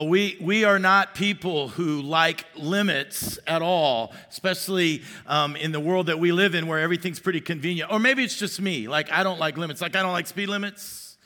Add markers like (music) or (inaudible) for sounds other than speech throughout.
We, we are not people who like limits at all, especially um, in the world that we live in where everything's pretty convenient. Or maybe it's just me. Like, I don't like limits. Like, I don't like speed limits,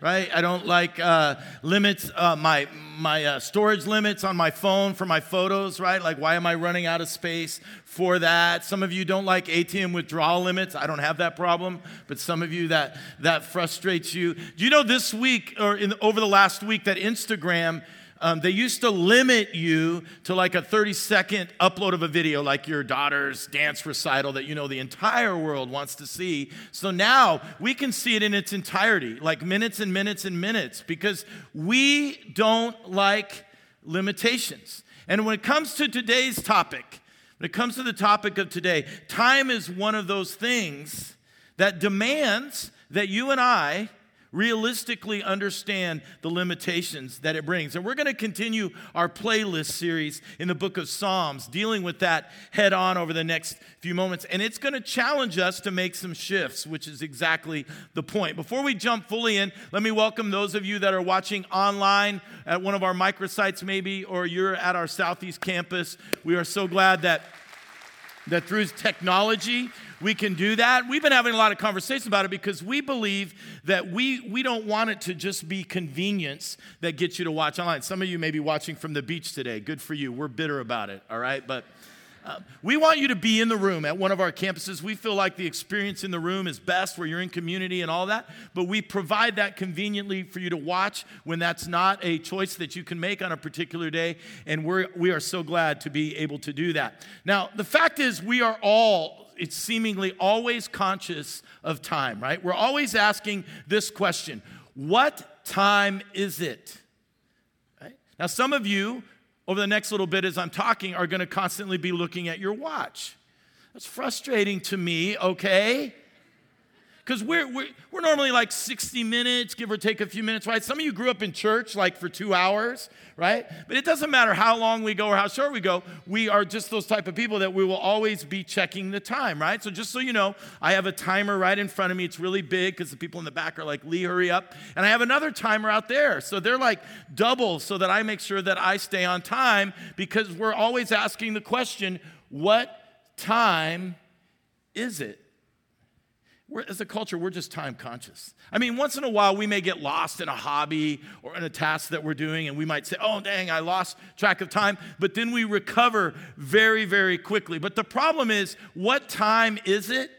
right? I don't like uh, limits, uh, my, my uh, storage limits on my phone for my photos, right? Like, why am I running out of space for that? Some of you don't like ATM withdrawal limits. I don't have that problem, but some of you that, that frustrates you. Do you know this week or in, over the last week that Instagram, um, they used to limit you to like a 30 second upload of a video, like your daughter's dance recital that you know the entire world wants to see. So now we can see it in its entirety, like minutes and minutes and minutes, because we don't like limitations. And when it comes to today's topic, when it comes to the topic of today, time is one of those things that demands that you and I realistically understand the limitations that it brings. And we're going to continue our playlist series in the book of Psalms, dealing with that head on over the next few moments. And it's going to challenge us to make some shifts, which is exactly the point. Before we jump fully in, let me welcome those of you that are watching online at one of our microsites, maybe, or you're at our Southeast campus. We are so glad that that through technology we can do that. We've been having a lot of conversation about it because we believe that we, we don't want it to just be convenience that gets you to watch online. Some of you may be watching from the beach today. Good for you. We're bitter about it, all right? But we want you to be in the room at one of our campuses. We feel like the experience in the room is best where you're in community and all that, but we provide that conveniently for you to watch when that's not a choice that you can make on a particular day, and we're, we are so glad to be able to do that. Now, the fact is, we are all it's seemingly always conscious of time, right? We're always asking this question What time is it? Right? Now, some of you, over the next little bit as I'm talking, are going to constantly be looking at your watch. That's frustrating to me, okay? Because we're, we're, we're normally like 60 minutes, give or take a few minutes, right? Some of you grew up in church like for two hours, right? But it doesn't matter how long we go or how short we go. We are just those type of people that we will always be checking the time, right? So just so you know, I have a timer right in front of me. It's really big because the people in the back are like, Lee, hurry up. And I have another timer out there. So they're like double so that I make sure that I stay on time because we're always asking the question, what time is it? We're, as a culture, we're just time conscious. I mean, once in a while, we may get lost in a hobby or in a task that we're doing, and we might say, oh, dang, I lost track of time. But then we recover very, very quickly. But the problem is, what time is it?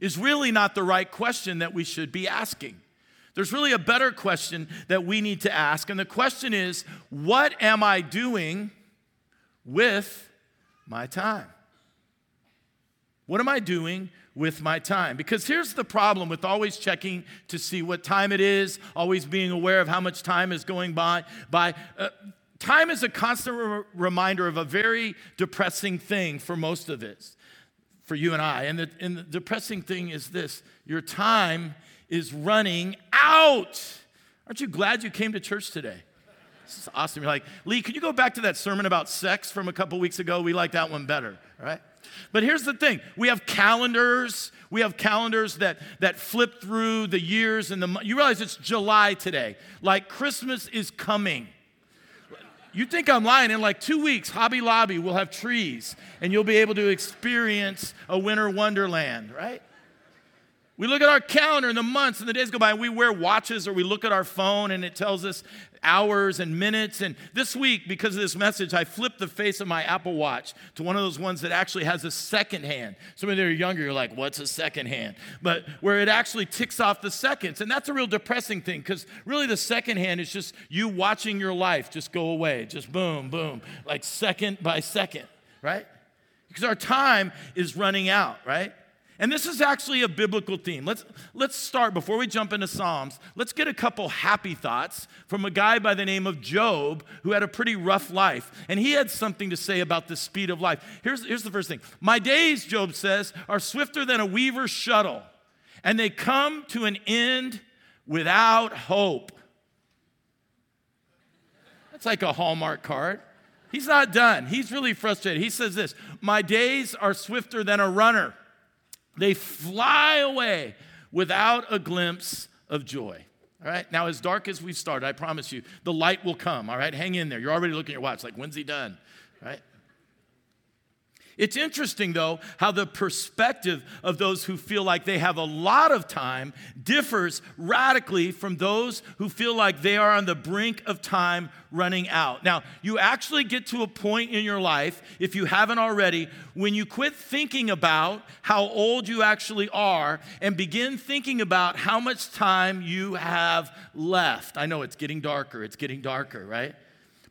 Is really not the right question that we should be asking. There's really a better question that we need to ask. And the question is, what am I doing with my time? What am I doing with my time. Because here's the problem with always checking to see what time it is, always being aware of how much time is going by. by uh, time is a constant re- reminder of a very depressing thing for most of us, for you and I. And the, and the depressing thing is this your time is running out. Aren't you glad you came to church today? This is awesome. You're like, Lee, could you go back to that sermon about sex from a couple weeks ago? We like that one better, right? But here's the thing we have calendars. We have calendars that, that flip through the years and the You realize it's July today. Like Christmas is coming. You think I'm lying? In like two weeks, Hobby Lobby will have trees and you'll be able to experience a winter wonderland, right? We look at our calendar and the months and the days go by and we wear watches or we look at our phone and it tells us hours and minutes. And this week, because of this message, I flipped the face of my Apple Watch to one of those ones that actually has a second hand. Some of you are younger, you're like, what's a second hand? But where it actually ticks off the seconds. And that's a real depressing thing because really the second hand is just you watching your life just go away, just boom, boom, like second by second, right? Because our time is running out, right? And this is actually a biblical theme. Let's, let's start, before we jump into Psalms, let's get a couple happy thoughts from a guy by the name of Job who had a pretty rough life. And he had something to say about the speed of life. Here's, here's the first thing My days, Job says, are swifter than a weaver's shuttle, and they come to an end without hope. That's like a Hallmark card. He's not done. He's really frustrated. He says this My days are swifter than a runner they fly away without a glimpse of joy. All right. Now, as dark as we've started, I promise you, the light will come. All right. Hang in there. You're already looking at your watch, like, when's he done? It's interesting, though, how the perspective of those who feel like they have a lot of time differs radically from those who feel like they are on the brink of time running out. Now, you actually get to a point in your life, if you haven't already, when you quit thinking about how old you actually are and begin thinking about how much time you have left. I know it's getting darker, it's getting darker, right?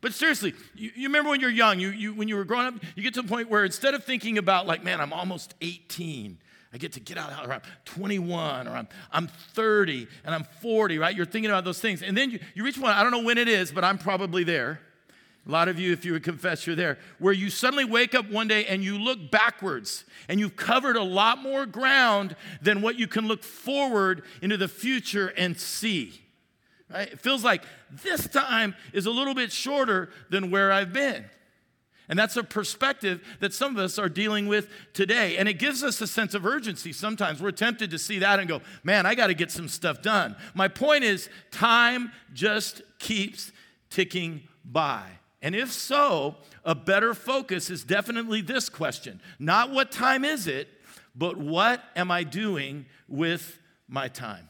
But seriously, you, you remember when you're young, you, you, when you were growing up, you get to the point where instead of thinking about, like, man, I'm almost 18, I get to get out, or I'm 21, or I'm, I'm 30, and I'm 40, right? You're thinking about those things. And then you, you reach one, I don't know when it is, but I'm probably there. A lot of you, if you would confess, you're there, where you suddenly wake up one day and you look backwards and you've covered a lot more ground than what you can look forward into the future and see. Right? It feels like this time is a little bit shorter than where I've been. And that's a perspective that some of us are dealing with today. And it gives us a sense of urgency. Sometimes we're tempted to see that and go, man, I got to get some stuff done. My point is, time just keeps ticking by. And if so, a better focus is definitely this question not what time is it, but what am I doing with my time?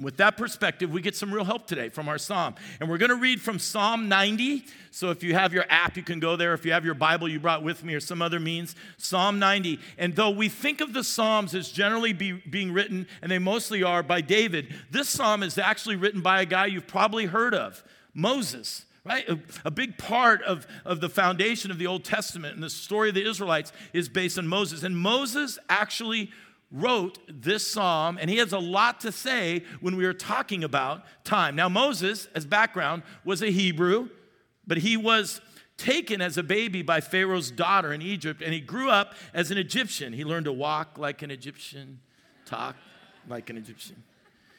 With that perspective, we get some real help today from our psalm. And we're going to read from Psalm 90. So if you have your app, you can go there. If you have your Bible you brought with me or some other means, Psalm 90. And though we think of the Psalms as generally be, being written, and they mostly are by David, this psalm is actually written by a guy you've probably heard of, Moses right? A, a, big part of, of the foundation of the Old Testament and the story of the Israelites is based on Moses. And Moses actually wrote this psalm, and he has a lot to say when we are talking about time. Now, Moses, as background, was a Hebrew, but he was taken as a baby by Pharaoh's daughter in Egypt, and he grew up as an Egyptian. He learned to walk like an Egyptian, talk like an Egyptian.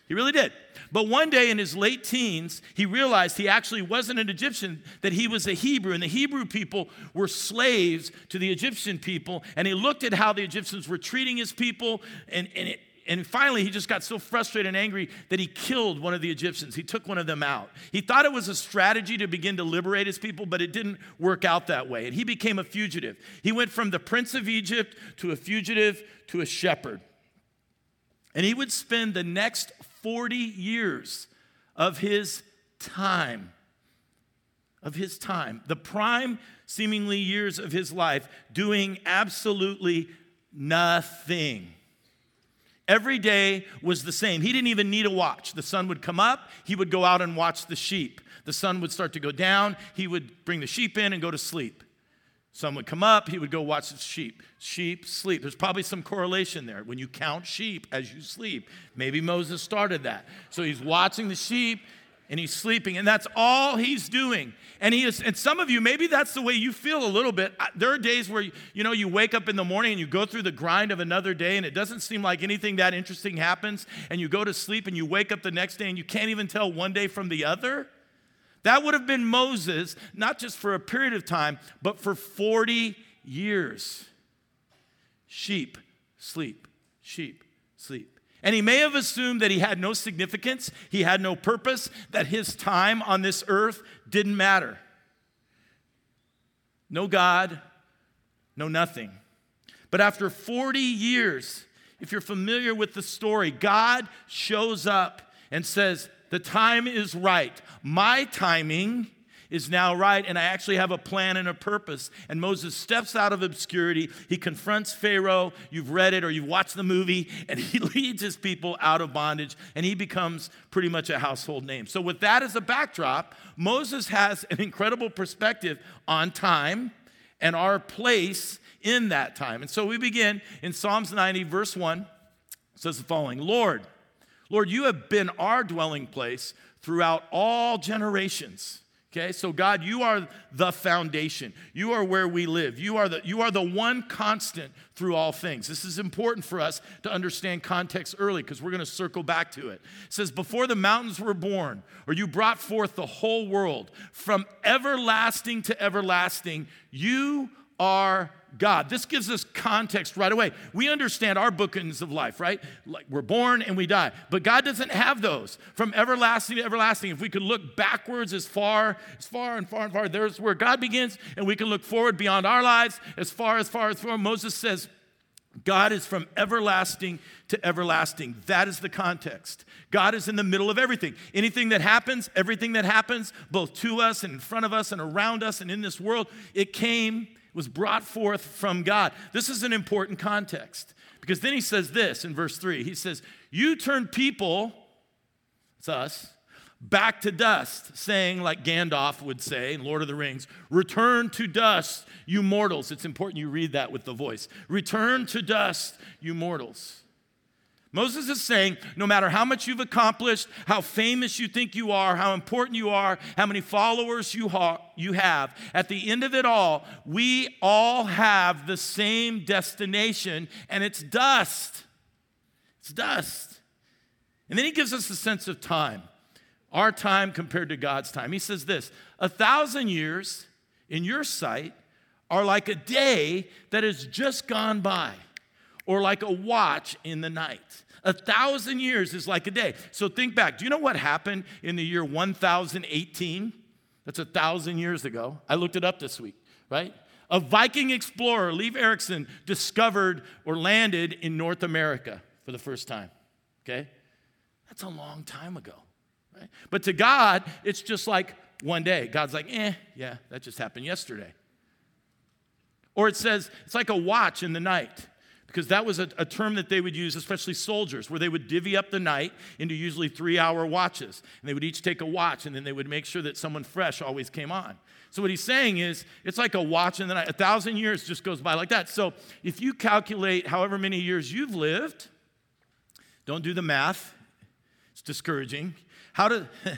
He really did. But one day in his late teens, he realized he actually wasn't an Egyptian, that he was a Hebrew. And the Hebrew people were slaves to the Egyptian people. And he looked at how the Egyptians were treating his people. And, and, it, and finally, he just got so frustrated and angry that he killed one of the Egyptians. He took one of them out. He thought it was a strategy to begin to liberate his people, but it didn't work out that way. And he became a fugitive. He went from the prince of Egypt to a fugitive to a shepherd. And he would spend the next 40 years of his time, of his time, the prime seemingly years of his life, doing absolutely nothing. Every day was the same. He didn't even need a watch. The sun would come up, he would go out and watch the sheep. The sun would start to go down, he would bring the sheep in and go to sleep. Sun would come up, he would go watch the sheep. Sheep sleep. There's probably some correlation there. When you count sheep as you sleep, maybe Moses started that. So he's watching the sheep and he's sleeping, and that's all he's doing. And he is, and some of you, maybe that's the way you feel a little bit. There are days where you know you wake up in the morning and you go through the grind of another day, and it doesn't seem like anything that interesting happens, and you go to sleep and you wake up the next day and you can't even tell one day from the other. That would have been Moses, not just for a period of time, but for 40 years. Sheep, sleep, sheep, sleep. And he may have assumed that he had no significance, he had no purpose, that his time on this earth didn't matter. No God, no nothing. But after 40 years, if you're familiar with the story, God shows up and says, the time is right. My timing is now right, and I actually have a plan and a purpose. And Moses steps out of obscurity. He confronts Pharaoh. You've read it or you've watched the movie, and he (laughs) leads his people out of bondage, and he becomes pretty much a household name. So, with that as a backdrop, Moses has an incredible perspective on time and our place in that time. And so we begin in Psalms 90, verse 1. Says the following Lord, Lord, you have been our dwelling place throughout all generations. Okay, so God, you are the foundation. You are where we live. You are the, you are the one constant through all things. This is important for us to understand context early because we're going to circle back to it. It says, Before the mountains were born, or you brought forth the whole world, from everlasting to everlasting, you are God. This gives us context right away. We understand our bookends of life, right? Like we're born and we die. But God doesn't have those. From everlasting to everlasting, if we could look backwards as far, as far and far and far, there's where God begins, and we can look forward beyond our lives as far as far as far. Moses says, God is from everlasting to everlasting. That is the context. God is in the middle of everything. Anything that happens, everything that happens, both to us and in front of us and around us and in this world, it came, was brought forth from God. This is an important context because then he says this in verse 3. He says, You turn people, it's us, back to dust, saying, like Gandalf would say in Lord of the Rings, return to dust, you mortals. It's important you read that with the voice. Return to dust, you mortals. Moses is saying no matter how much you've accomplished, how famous you think you are, how important you are, how many followers you, ha- you have, at the end of it all, we all have the same destination, and it's dust. It's dust. And then he gives us a sense of time our time compared to God's time. He says this a thousand years in your sight are like a day that has just gone by, or like a watch in the night. A thousand years is like a day. So think back. Do you know what happened in the year 1018? That's a thousand years ago. I looked it up this week, right? A Viking explorer, Leif Erikson, discovered or landed in North America for the first time. Okay? That's a long time ago. Right? But to God, it's just like one day. God's like, eh, yeah, that just happened yesterday. Or it says, it's like a watch in the night, because that was a, a, term that they would use, especially soldiers, where they would divvy up the night into usually three hour watches. And they would each take a watch, and then they would make sure that someone fresh always came on. So, what he's saying is, it's like a watch in the night. A thousand years just goes by like that. So, if you calculate however many years you've lived, don't do the math, it's discouraging. How, do, (laughs)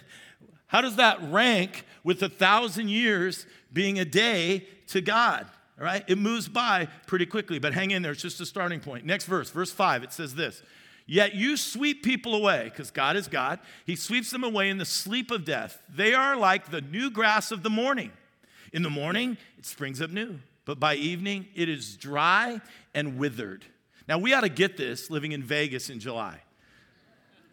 how does that rank with a thousand years being a day to God? All right, it moves by pretty quickly, but hang in there. It's just a starting point. Next verse, verse five, it says this Yet you sweep people away, because God is God. He sweeps them away in the sleep of death. They are like the new grass of the morning. In the morning, it springs up new, but by evening, it is dry and withered. Now, we ought to get this living in Vegas in July.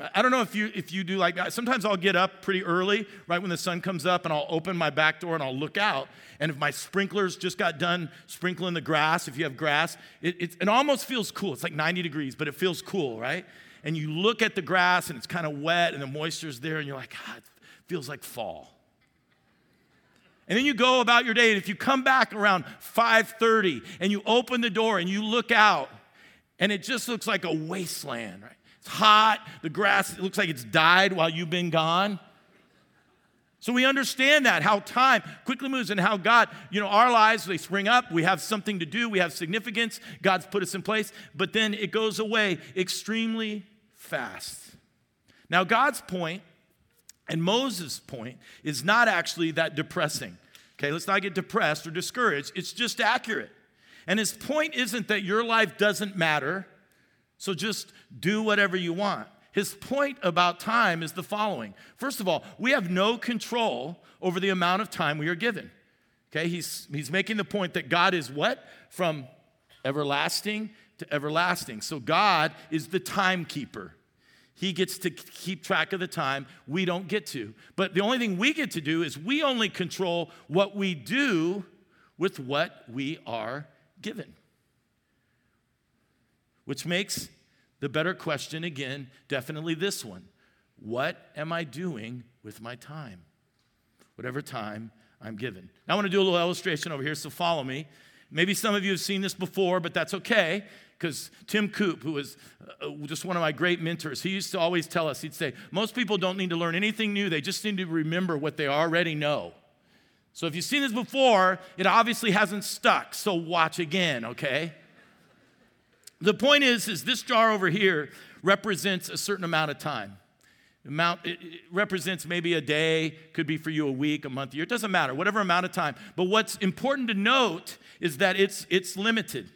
I don't know if you if you do like that. Sometimes I'll get up pretty early, right when the sun comes up, and I'll open my back door and I'll look out. And if my sprinklers just got done sprinkling the grass, if you have grass, it, it, it almost feels cool. It's like 90 degrees, but it feels cool, right? And you look at the grass and it's kind of wet and the moisture's there, and you're like, God, it feels like fall. And then you go about your day, and if you come back around 5:30 and you open the door and you look out, and it just looks like a wasteland, right? It's hot. The grass looks like it's died while you've been gone. So we understand that, how time quickly moves and how God, you know, our lives, they spring up. We have something to do. We have significance. God's put us in place. But then it goes away extremely fast. Now, God's point and Moses' point is not actually that depressing. Okay, let's not get depressed or discouraged. It's just accurate. And his point isn't that your life doesn't matter so just do whatever you want. His point about time is the following. First of all, we have no control over the amount of time we are given. Okay, he's, he's making the point that God is what? From everlasting to everlasting. So God is the timekeeper. He gets to keep track of the time. We don't get to. But the only thing we get to do is we only control what we do with what we are given. Which makes the better question, again, definitely this one What am I doing with my time? Whatever time I'm given. Now, I want to do a little illustration over here, so follow me. Maybe some of you have seen this before, but that's okay because Tim Coop, who was uh, just one of my great mentors, he used to always tell us, he'd say, Most people don't need to learn anything new, they just need to remember what they already know. So if you've seen this before, it obviously hasn't stuck, so watch again, okay? The point is, is this jar over here represents a certain amount of time. Amount, it represents maybe a day, could be for you a week, a month, a year, it doesn't matter, whatever amount of time. But what's important to note is that it's, it's limited.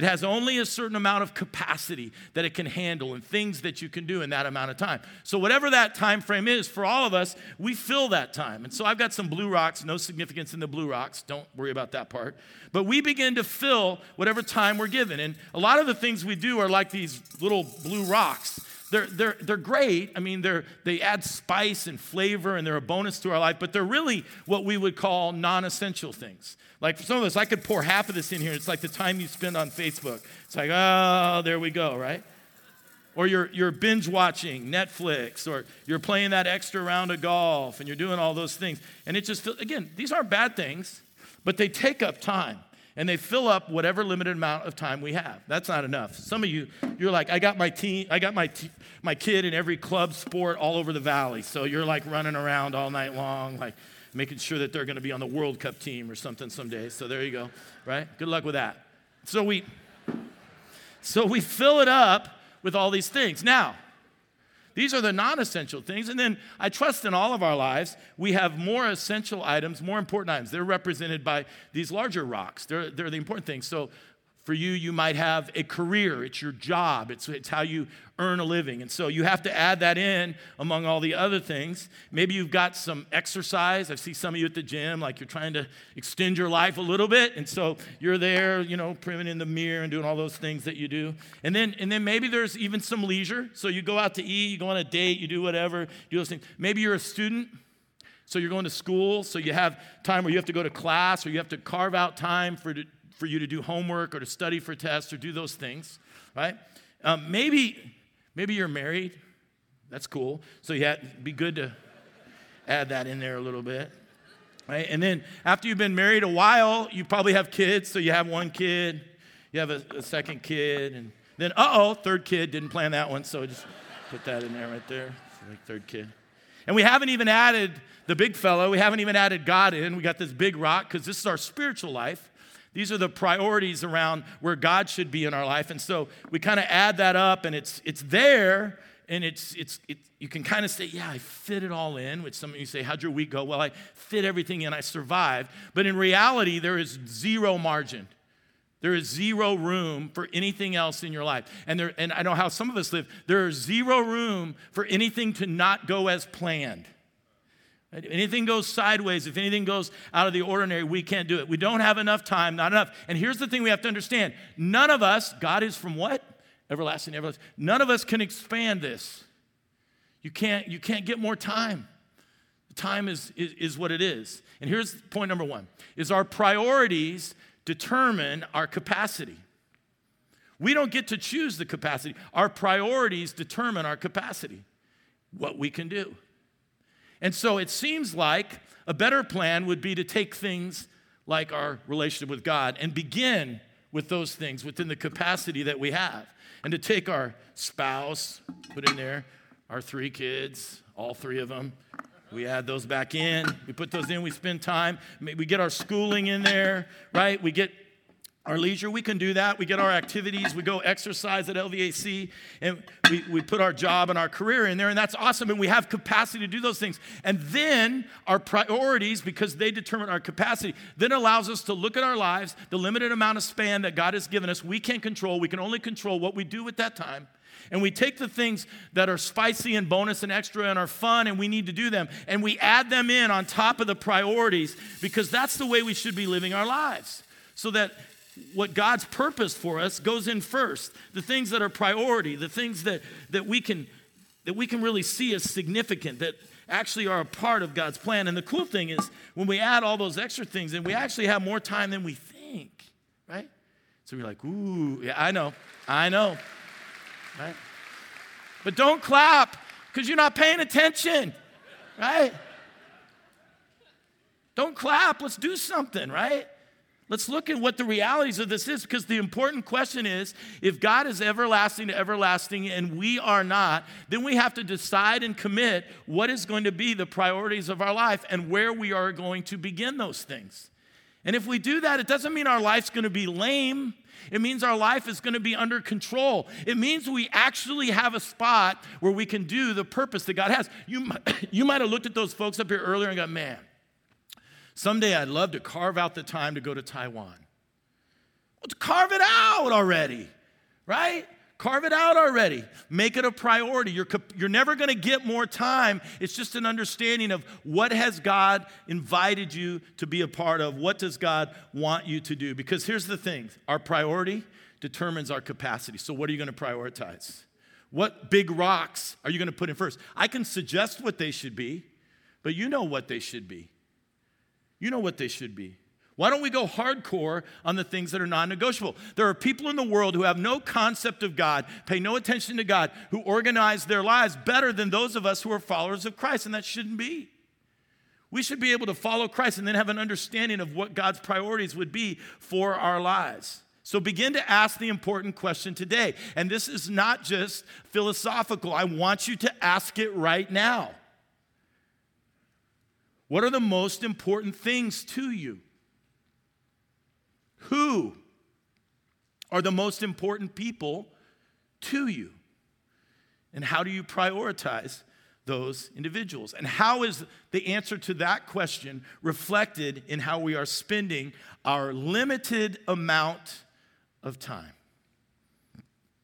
It has only a certain amount of capacity that it can handle and things that you can do in that amount of time. So whatever that time frame is for all of us, we fill that time. And so I've got some blue rocks, no significance in the blue rocks. Don't worry about that part. But we begin to fill whatever time we're given. And a lot of the things we do are like these little blue rocks they're, they're, they're great. I mean, they're, they add spice and flavor and they're a bonus to our life, but they're really what we would call non essential things. Like for some of us, I could pour half of this in here. It's like the time you spend on Facebook. It's like, oh, there we go, right? Or you're, you're binge watching Netflix, or you're playing that extra round of golf, and you're doing all those things. And it just, again, these aren't bad things, but they take up time and they fill up whatever limited amount of time we have. That's not enough. Some of you, you're like, I got my team, I got my te- my kid in every club sport all over the valley. So you're like running around all night long, like making sure that they're going to be on the World Cup team or something someday. So there you go, right? Good luck with that. So we, so we fill it up with all these things. Now, these are the non essential things. And then I trust in all of our lives, we have more essential items, more important items. They're represented by these larger rocks. They're, they're the important things. So for you, you might have a career, it's your job, it's, it's how you earn a living. And so you have to add that in among all the other things. Maybe you've got some exercise. I see some of you at the gym, like you're trying to extend your life a little bit. And so you're there, you know, priming in the mirror and doing all those things that you do. And then, and then maybe there's even some leisure. So you go out to eat, you go on a date, you do whatever, do those things. Maybe you're a student. So you're going to school, so you have time where you have to go to class or you have to carve out time for for you to do homework or to study for tests or do those things, right? Um, maybe, maybe you're married. That's cool. So yeah, it'd be good to add that in there a little bit. Right? And then after you've been married a while, you probably have kids. So you have one kid, you have a, a second kid, and then uh oh, third kid. Didn't plan that one, so just put that in there right there. Like third kid. And we haven't even added the big fellow. We haven't even added God in. We got this big rock because this is our spiritual life. These are the priorities around where God should be in our life. And so we kind of add that up and it's, it's there and it's, it's, it, you can kind of say, yeah, I fit it all in, which some of you say, how'd your week go? Well, I fit everything in, I survived. But in reality, there is zero margin. There is zero room for anything else in your life. And, there, and I know how some of us live. There is zero room for anything to not go as planned. Anything goes sideways, if anything goes out of the ordinary, we can't do it. We don't have enough time, not enough. And here's the thing we have to understand none of us, God is from what? Everlasting, everlasting. None of us can expand this. You can't, you can't get more time. Time is, is, is what it is. And here's point number one is our priorities determine our capacity. We don't get to choose the capacity. Our priorities determine our capacity, what we can do. And so it seems like a better plan would be to take things like our relationship with God and begin with those things within the capacity that we have. And to take our spouse, put in there, our three kids, all three of them, we add those back in. We put those in. We spend time. We get our schooling in there, right? We get our leisure, we can do that. We get our activities, we go exercise at LVAC, and we, we put our job and our career in there, and that's awesome. And we have capacity to do those things. And then our priorities, because they determine our capacity, then allows us to look at our lives, the limited amount of span that God has given us. We can't control, we can only control what we do at that time. And we take the things that are spicy and bonus and extra and are fun, and we need to do them, and we add them in on top of the priorities because that's the way we should be living our lives. So that what God's purpose for us goes in first. The things that are priority, the things that, that, we can, that we can really see as significant, that actually are a part of God's plan. And the cool thing is when we add all those extra things, and we actually have more time than we think, right? So we're like, ooh, yeah, I know, I know, right? But don't clap because you're not paying attention, right? Don't clap, let's do something, right? Let's look at what the realities of this is because the important question is if God is everlasting to everlasting and we are not, then we have to decide and commit what is going to be the priorities of our life and where we are going to begin those things. And if we do that, it doesn't mean our life's going to be lame. It means our life is going to be under control. It means we actually have a spot where we can do the purpose that God has. You, (coughs) you might have looked at those folks up here earlier and got, man, Someday I'd love to carve out the time to go to Taiwan. Well, carve it out already, right? Carve it out already. Make it a priority. You're, you're never going to get more time. It's just an understanding of what has God invited you to be a part of? What does God want you to do? Because here's the thing our priority determines our capacity. So, what are you going to prioritize? What big rocks are you going to put in first? I can suggest what they should be, but you know what they should be. You know what they should be. Why don't we go hardcore on the things that are non negotiable? There are people in the world who have no concept of God, pay no attention to God, who organize their lives better than those of us who are followers of Christ, and that shouldn't be. We should be able to follow Christ and then have an understanding of what God's priorities would be for our lives. So begin to ask the important question today. And this is not just philosophical, I want you to ask it right now. What are the most important things to you? Who are the most important people to you? And how do you prioritize those individuals? And how is the answer to that question reflected in how we are spending our limited amount of time?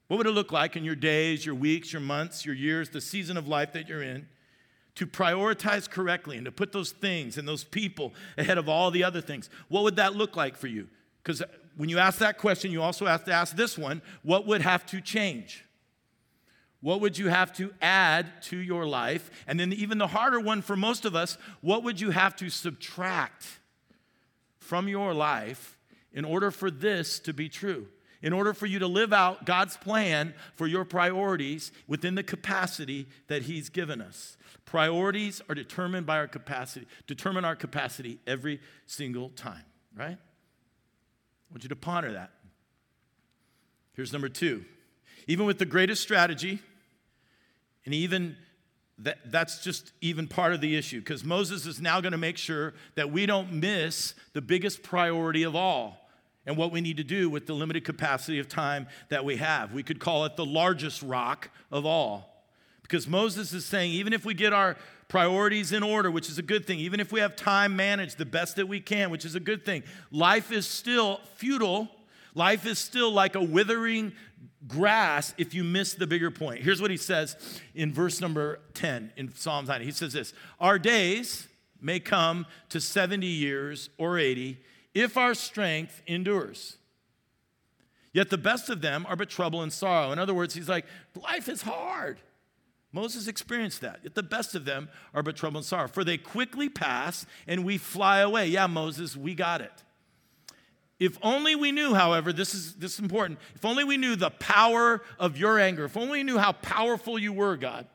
What would it look like in your days, your weeks, your months, your years, the season of life that you're in? To prioritize correctly and to put those things and those people ahead of all the other things. What would that look like for you? Because when you ask that question, you also have to ask this one what would have to change? What would you have to add to your life? And then, even the harder one for most of us, what would you have to subtract from your life in order for this to be true? In order for you to live out God's plan for your priorities within the capacity that He's given us. Priorities are determined by our capacity, determine our capacity every single time, right? I want you to ponder that. Here's number two. Even with the greatest strategy, and even that, that's just even part of the issue, because Moses is now going to make sure that we don't miss the biggest priority of all and what we need to do with the limited capacity of time that we have. We could call it the largest rock of all. Because Moses is saying, even if we get our priorities in order, which is a good thing, even if we have time managed the best that we can, which is a good thing, life is still futile. Life is still like a withering grass if you miss the bigger point. Here's what he says in verse number 10 in Psalms 9. He says this Our days may come to 70 years or 80 if our strength endures. Yet the best of them are but trouble and sorrow. In other words, he's like, life is hard. Moses experienced that. Yet the best of them are but trouble and sorrow, for they quickly pass and we fly away. Yeah, Moses, we got it. If only we knew, however, this is, this is important, if only we knew the power of your anger, if only we knew how powerful you were, God,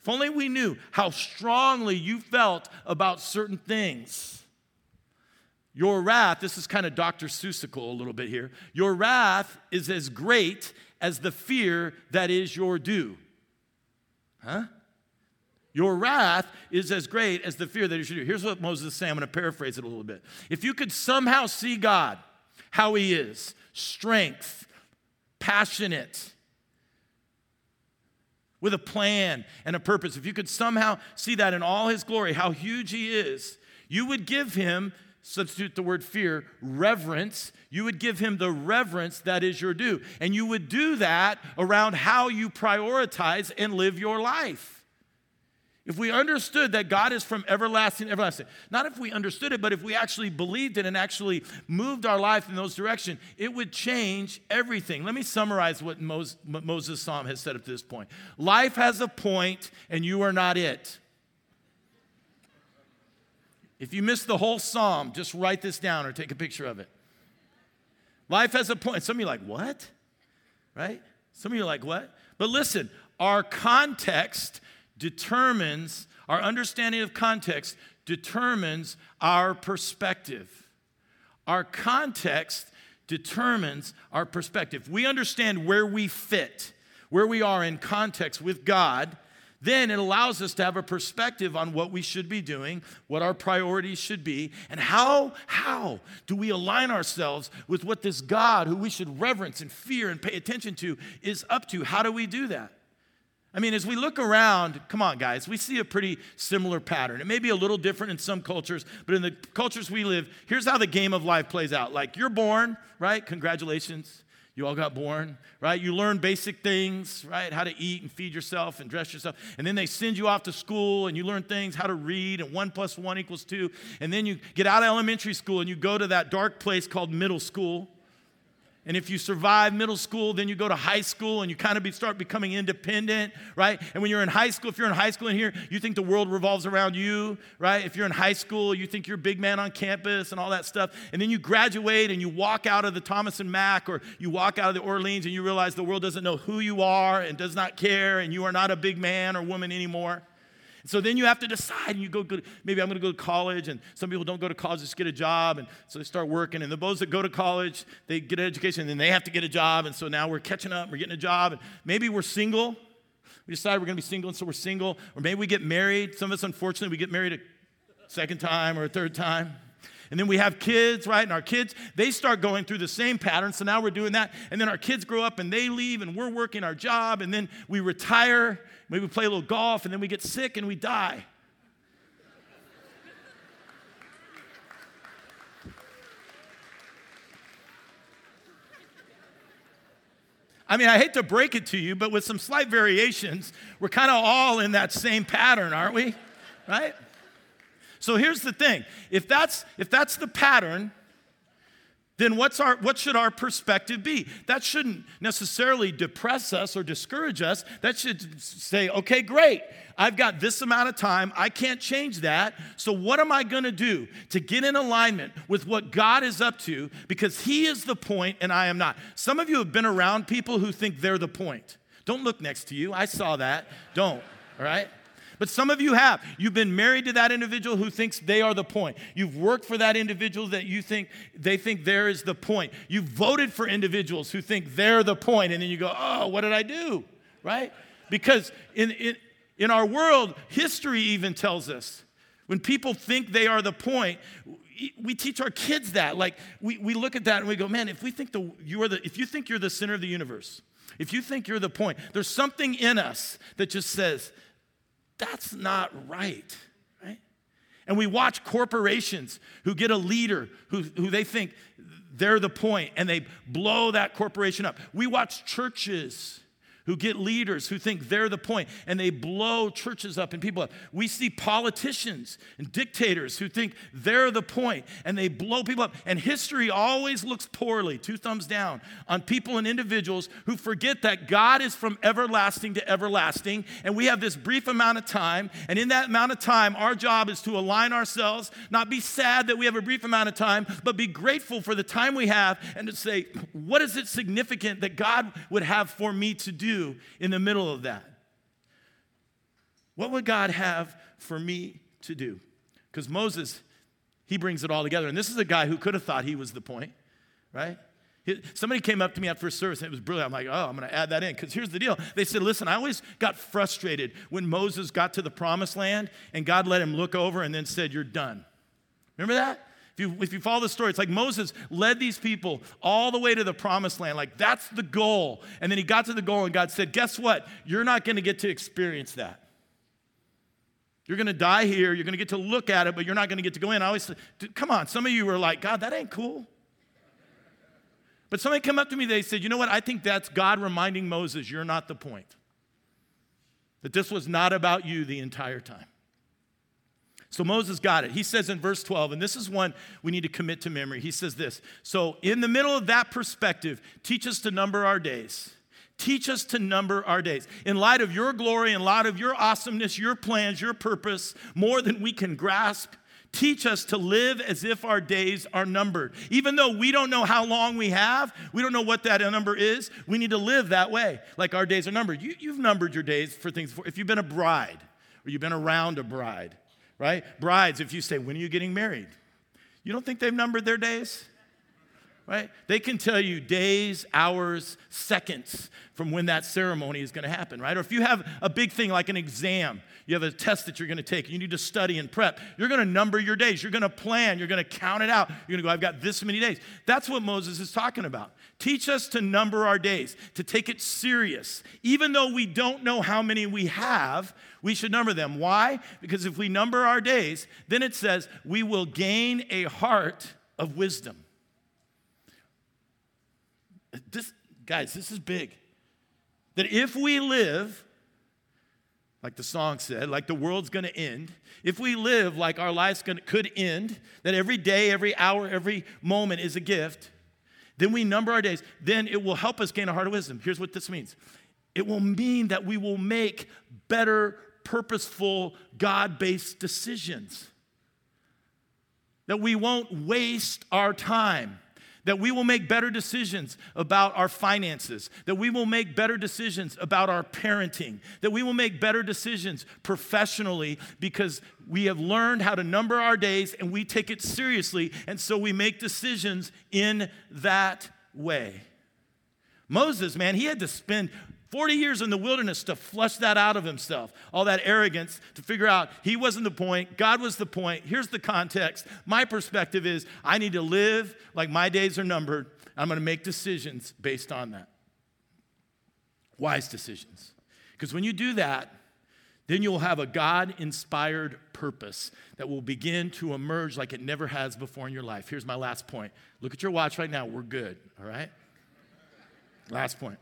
if only we knew how strongly you felt about certain things. Your wrath, this is kind of Dr. Seussical a little bit here. Your wrath is as great as the fear that is your due. Huh? Your wrath is as great as the fear that you should do. Here's what Moses is saying. I'm going to paraphrase it a little bit. If you could somehow see God, how he is, strength, passionate, with a plan and a purpose, if you could somehow see that in all his glory, how huge he is, you would give him substitute the word fear, reverence. You would give him the reverence that is your due. And you would do that around how you prioritize and live your life. If we understood that God is from everlasting, everlasting, not if we understood it, but if we actually believed it and actually moved our life in those directions, it would change everything. Let me summarize what Moses, psalm has said up to this point. Life has a point, and you are not it. If you miss the whole psalm, just write this down or take a picture of it. Life has a point. Some of you are like, what? Right? Some of you are like, what? But listen, our context determines, our understanding of context determines our perspective. Our context determines our perspective. We understand where we fit, where we are in context with God then it allows us to have a perspective on what we should be doing, what our priorities should be, and how, how do we align ourselves with what this God, who we should reverence and fear and pay attention to, is up to. How do we do that? I mean, as we look around, come on, guys, we see a pretty similar pattern. It may be a little different in some cultures, but in the cultures we live, here's how the game of life plays out. Like, you're born, right? Congratulations. You all got born, right? You learn basic things, right? How to eat and feed yourself and dress yourself. And then they send you off to school and you learn things, how to read, and one plus one equals two. And then you get out of elementary school and you go to that dark place called middle school and if you survive middle school, then you go to high school and you kind of be, start becoming independent, right? And when you're in high school, if you're in high school in here, you think the world revolves around you, right? If you're in high school, you think you're a big man on campus and all that stuff. And then you graduate and you walk out of the Thomas and Mack or you walk out of the Orleans and you realize the world doesn't know who you are and does not care and you are not a big man or woman anymore. So then you have to decide, and you go, go maybe I'm going to go to college, and some people don't go to college, just get a job, and so they start working. And the those that go to college, they get an education, and then they have to get a job, and so now we're catching up, we're getting a job, and maybe we're single. We decide we're going to be single, and so we're single, or maybe we get married. Some of us, unfortunately, we get married a second time or a third time. And then we have kids, right? And our kids, they start going through the same pattern. So now we're doing that. And then our kids grow up and they leave and we're working our job. And then we retire. Maybe we play a little golf and then we get sick and we die. I mean, I hate to break it to you, but with some slight variations, we're kind of all in that same pattern, aren't we? Right? So here's the thing if that's, if that's the pattern, then what's our, what should our perspective be? That shouldn't necessarily depress us or discourage us. That should say, okay, great. I've got this amount of time. I can't change that. So, what am I going to do to get in alignment with what God is up to? Because He is the point and I am not. Some of you have been around people who think they're the point. Don't look next to you. I saw that. Don't, all right? But some of you have. You've been married to that individual who thinks they are the point. You've worked for that individual that you think they think there is the point. You've voted for individuals who think they're the point, and then you go, oh, what did I do? Right? Because in, in, in our world, history even tells us when people think they are the point, we teach our kids that. Like we, we look at that and we go, man, if we think the you are the if you think you're the center of the universe, if you think you're the point, there's something in us that just says, that's not right, right? And we watch corporations who get a leader who, who they think they're the point and they blow that corporation up. We watch churches who get leaders who think they're the point and they blow churches up and people up. We see politicians and dictators who think they're the point and they blow people up. And history always looks poorly, two thumbs down, on people and individuals who forget that God is from everlasting to everlasting. And we have this brief amount of time. And in that amount of time, our job is to align ourselves, not be sad that we have a brief amount of time, but be grateful for the time we have and to say, what is it significant that God would have for me to do? In the middle of that? What would God have for me to do? Because Moses, he brings it all together. And this is a guy who could have thought he was the point, right? Somebody came up to me after service and it was brilliant. I'm like, oh, I'm going to add that in. Because here's the deal. They said, listen, I always got frustrated when Moses got to the promised land and God let him look over and then said, you're done. Remember that? If you, if you follow the story, it's like Moses led these people all the way to the promised land. Like, that's the goal. And then he got to the goal, and God said, Guess what? You're not going to get to experience that. You're going to die here. You're going to get to look at it, but you're not going to get to go in. I always say, come on. Some of you were like, God, that ain't cool. But somebody come up to me, they said, you know what? I think that's God reminding Moses, you're not the point. That this was not about you the entire time. So Moses got it. He says in verse 12, and this is one we need to commit to memory. He says this So, in the middle of that perspective, teach us to number our days. Teach us to number our days. In light of your glory, in light of your awesomeness, your plans, your purpose, more than we can grasp, teach us to live as if our days are numbered. Even though we don't know how long we have, we don't know what that number is, we need to live that way, like our days are numbered. You, have numbered your days for things. Before. If you've been a bride or you've been around a bride, right? Brides, if you say, When are you getting married? You don't think they've numbered their days? Right? They can tell you days, hours, seconds from when that ceremony is going to happen, right? Or if you have a big thing like an exam, you have a test that you're going to take, you need to study and prep, you're going to number your days, you're going to plan, you're going to count it out. You're going to go, I've got this many days. That's what Moses is talking about. Teach us to number our days, to take it serious. Even though we don't know how many we have, we should number them. Why? Because if we number our days, then it says we will gain a heart of wisdom. This, guys, this is big. That if we live, like the song said, like the world's gonna end, if we live like our lives gonna, could end, that every day, every hour, every moment is a gift, then we number our days, then it will help us gain a heart of wisdom. Here's what this means it will mean that we will make better, purposeful, God based decisions. That we won't waste our time that we will make better decisions about our finances, that we will make better decisions about our parenting, that we will make better decisions professionally because we have learned how to number our days and we take it seriously, and so we make decisions in that way. Moses, man, he had to spend 40 years in the wilderness to flush that out of himself, all that arrogance to figure out he wasn't the point, God was the point. Here's the context. My perspective is I need to live like my days are numbered. I'm going to make decisions based on that. Wise decisions. Because when you do that, then you'll have a God inspired purpose that will begin to emerge like it never has before in your life. Here's my last point. Look at your watch right now. We're good, all right? Last point.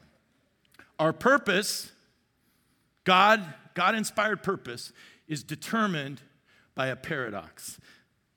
Our purpose, God, God inspired purpose, is determined by a paradox.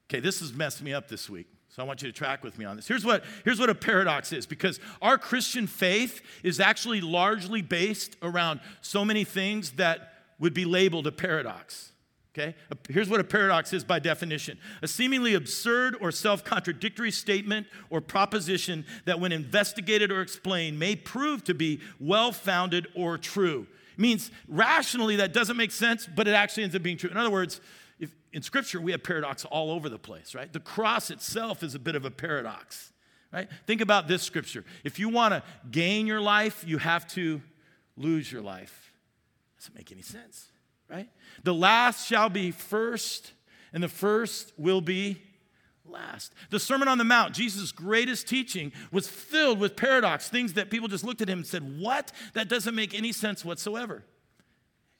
Okay, this has messed me up this week. So I want you to track with me on this. Here's what, here's what a paradox is because our Christian faith is actually largely based around so many things that would be labeled a paradox. Okay? Here's what a paradox is by definition a seemingly absurd or self contradictory statement or proposition that, when investigated or explained, may prove to be well founded or true. It means rationally that doesn't make sense, but it actually ends up being true. In other words, if, in Scripture, we have paradox all over the place, right? The cross itself is a bit of a paradox, right? Think about this scripture. If you want to gain your life, you have to lose your life. Doesn't make any sense right? The last shall be first, and the first will be last. The Sermon on the Mount, Jesus' greatest teaching, was filled with paradox, things that people just looked at him and said, What? That doesn't make any sense whatsoever.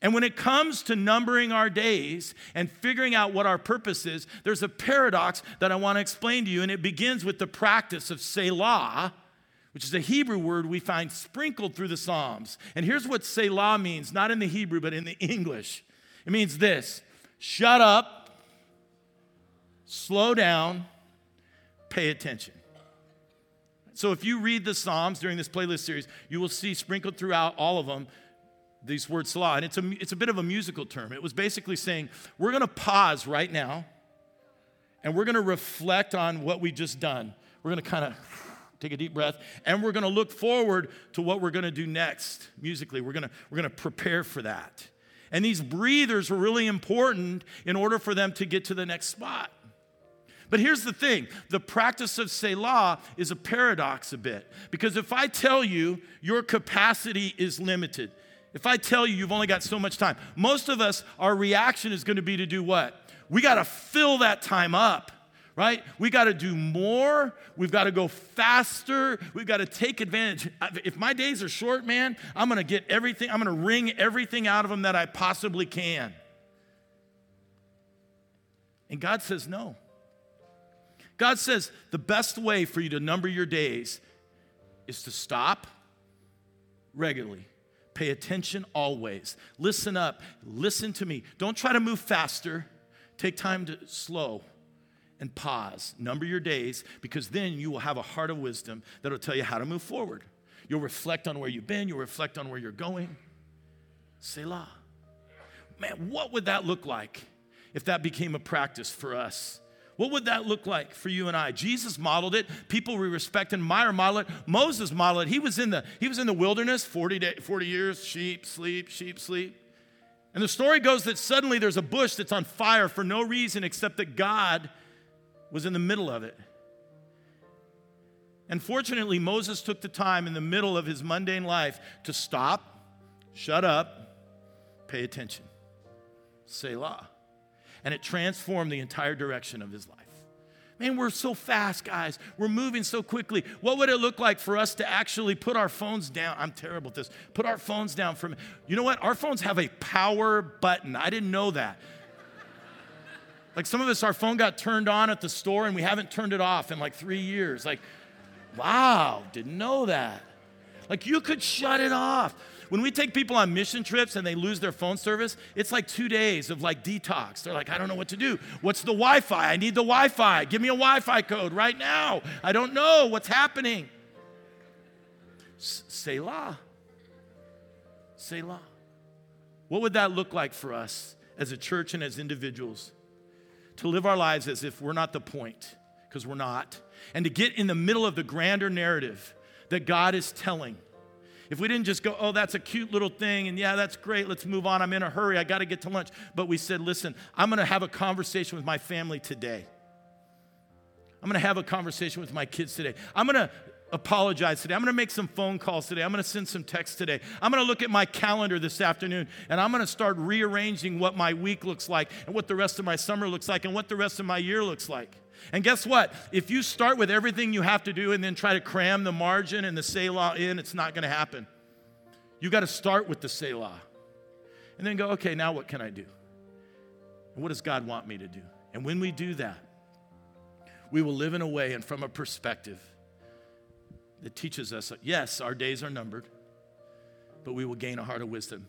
And when it comes to numbering our days and figuring out what our purpose is, there's a paradox that I want to explain to you, and it begins with the practice of Selah which is a Hebrew word we find sprinkled through the Psalms. And here's what Selah means, not in the Hebrew, but in the English. It means this shut up, slow down, pay attention. So if you read the Psalms during this playlist series, you will see sprinkled throughout all of them these words Selah. And it's a, it's a bit of a musical term. It was basically saying, we're going to pause right now and we're going to reflect on what we just done. We're going to kind of take a deep breath, and we're going to look forward to what we're going to do next musically. We're going to, we're going to prepare for that. And these breathers were really important in order for them to get to the next spot. But here's the thing the practice of Selah is a paradox a bit. Because if I tell you your capacity is limited, if I tell you you've only got so much time, most of us, our reaction is going to be to do what? We got to fill that time up right? We got to do more. We've got to go faster. We've got to take advantage. If my days are short, man, I'm going to get everything, I'm going to wring everything out of them that I possibly can. And God says no. God says the best way for you to number your days is to stop regularly. Pay attention always. Listen up. Listen to me. Don't try to move faster. Take time to slow and pause. Number your days because then you will have a heart of wisdom that will tell you how to move forward. You'll reflect on where you've been, you'll reflect on where you're going. Selah. Man, what would that look like if that became a practice for us? What would that look like for you and I? Jesus modeled it. People we respect and admire model it. Moses modeled it. He was in the, he was in the wilderness 40, day, 40 years, sheep, sleep, sheep, sleep. And the story goes that suddenly there's a bush that's on fire for no reason except that God was in the middle of it. And fortunately, Moses took the time in the middle of his mundane life to stop, shut up, pay attention. Selah. And it transformed the entire direction of his life. Man, we're so fast, guys. We're moving so quickly. What would it look like for us to actually put our phones down? I'm terrible at this. Put our phones down for from, you know what? Our phones have a power button. I didn't know that. Like some of us, our phone got turned on at the store and we haven't turned it off in like three years. Like, wow, didn't know that. Like you could shut it off. When we take people on mission trips and they lose their phone service, it's like two days of like detox. They're like, I don't know what to do. What's the Wi Fi? I need the Wi Fi. Give me a Wi Fi code right now. I don't know what's happening. Selah. Selah. What would that look like for us as a church and as individuals? To live our lives as if we're not the point, because we're not, and to get in the middle of the grander narrative that God is telling if we didn't just go, oh, that's a cute little thing, and yeah, that's great, let's move on, I'm in a hurry, I got to get to lunch. But we said, listen, I'm to have a conversation with my family today. I'm to have a conversation with my kids today. I'm to apologize today. I'm going to make some phone calls today. I'm going to send some texts today. I'm going to look at my calendar this afternoon and I'm going to start rearranging what my week looks like and what the rest of my summer looks like and what the rest of my year looks like. And guess what? If you start with everything you have to do and then try to cram the margin and the Selah in, it's not going to happen. You got to start with the Selah. And then go, okay, now what can I do? What does God want me to do? And when we do that, we will live in a way and from a perspective that teaches us yes, our days are numbered, but we will gain a heart of wisdom.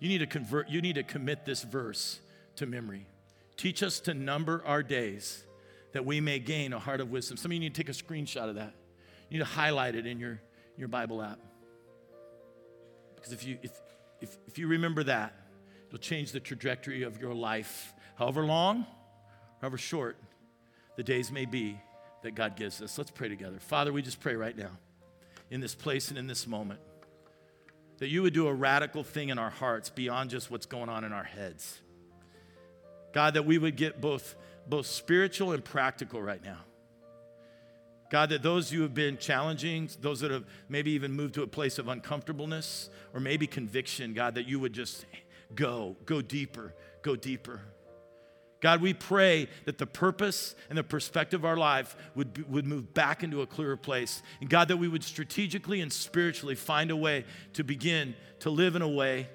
You need to convert, you need to commit this verse to memory. Teach us to number our days that we may gain a heart of wisdom. Some of you need to take a screenshot of that. You need to highlight it in your, your Bible app. Because if you, if, if, if you remember that, it'll change the trajectory of your life. However long, however short the days may be that God gives us. Let's pray together. Father, we just pray right now in this place and in this moment that you would do a radical thing in our hearts beyond just what's going on in our heads. God, that we would get both both spiritual and practical right now. God, that those you have been challenging, those that have maybe even moved to a place of uncomfortableness or maybe conviction, God, that you would just go, go deeper, go deeper. God, we pray that the purpose and the perspective of our life would, be, would move back into a clearer place. And God, that we would strategically and spiritually find a way to begin to live in a way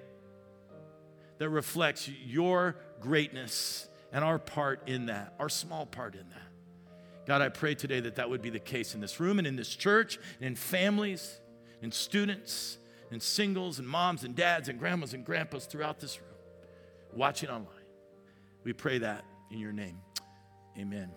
that reflects your greatness and our part in that, our small part in that. God, I pray today that that would be the case in this room and in this church and in families and students and singles and moms and dads and grandmas and grandpas throughout this room, watching online. We pray that in your name. Amen.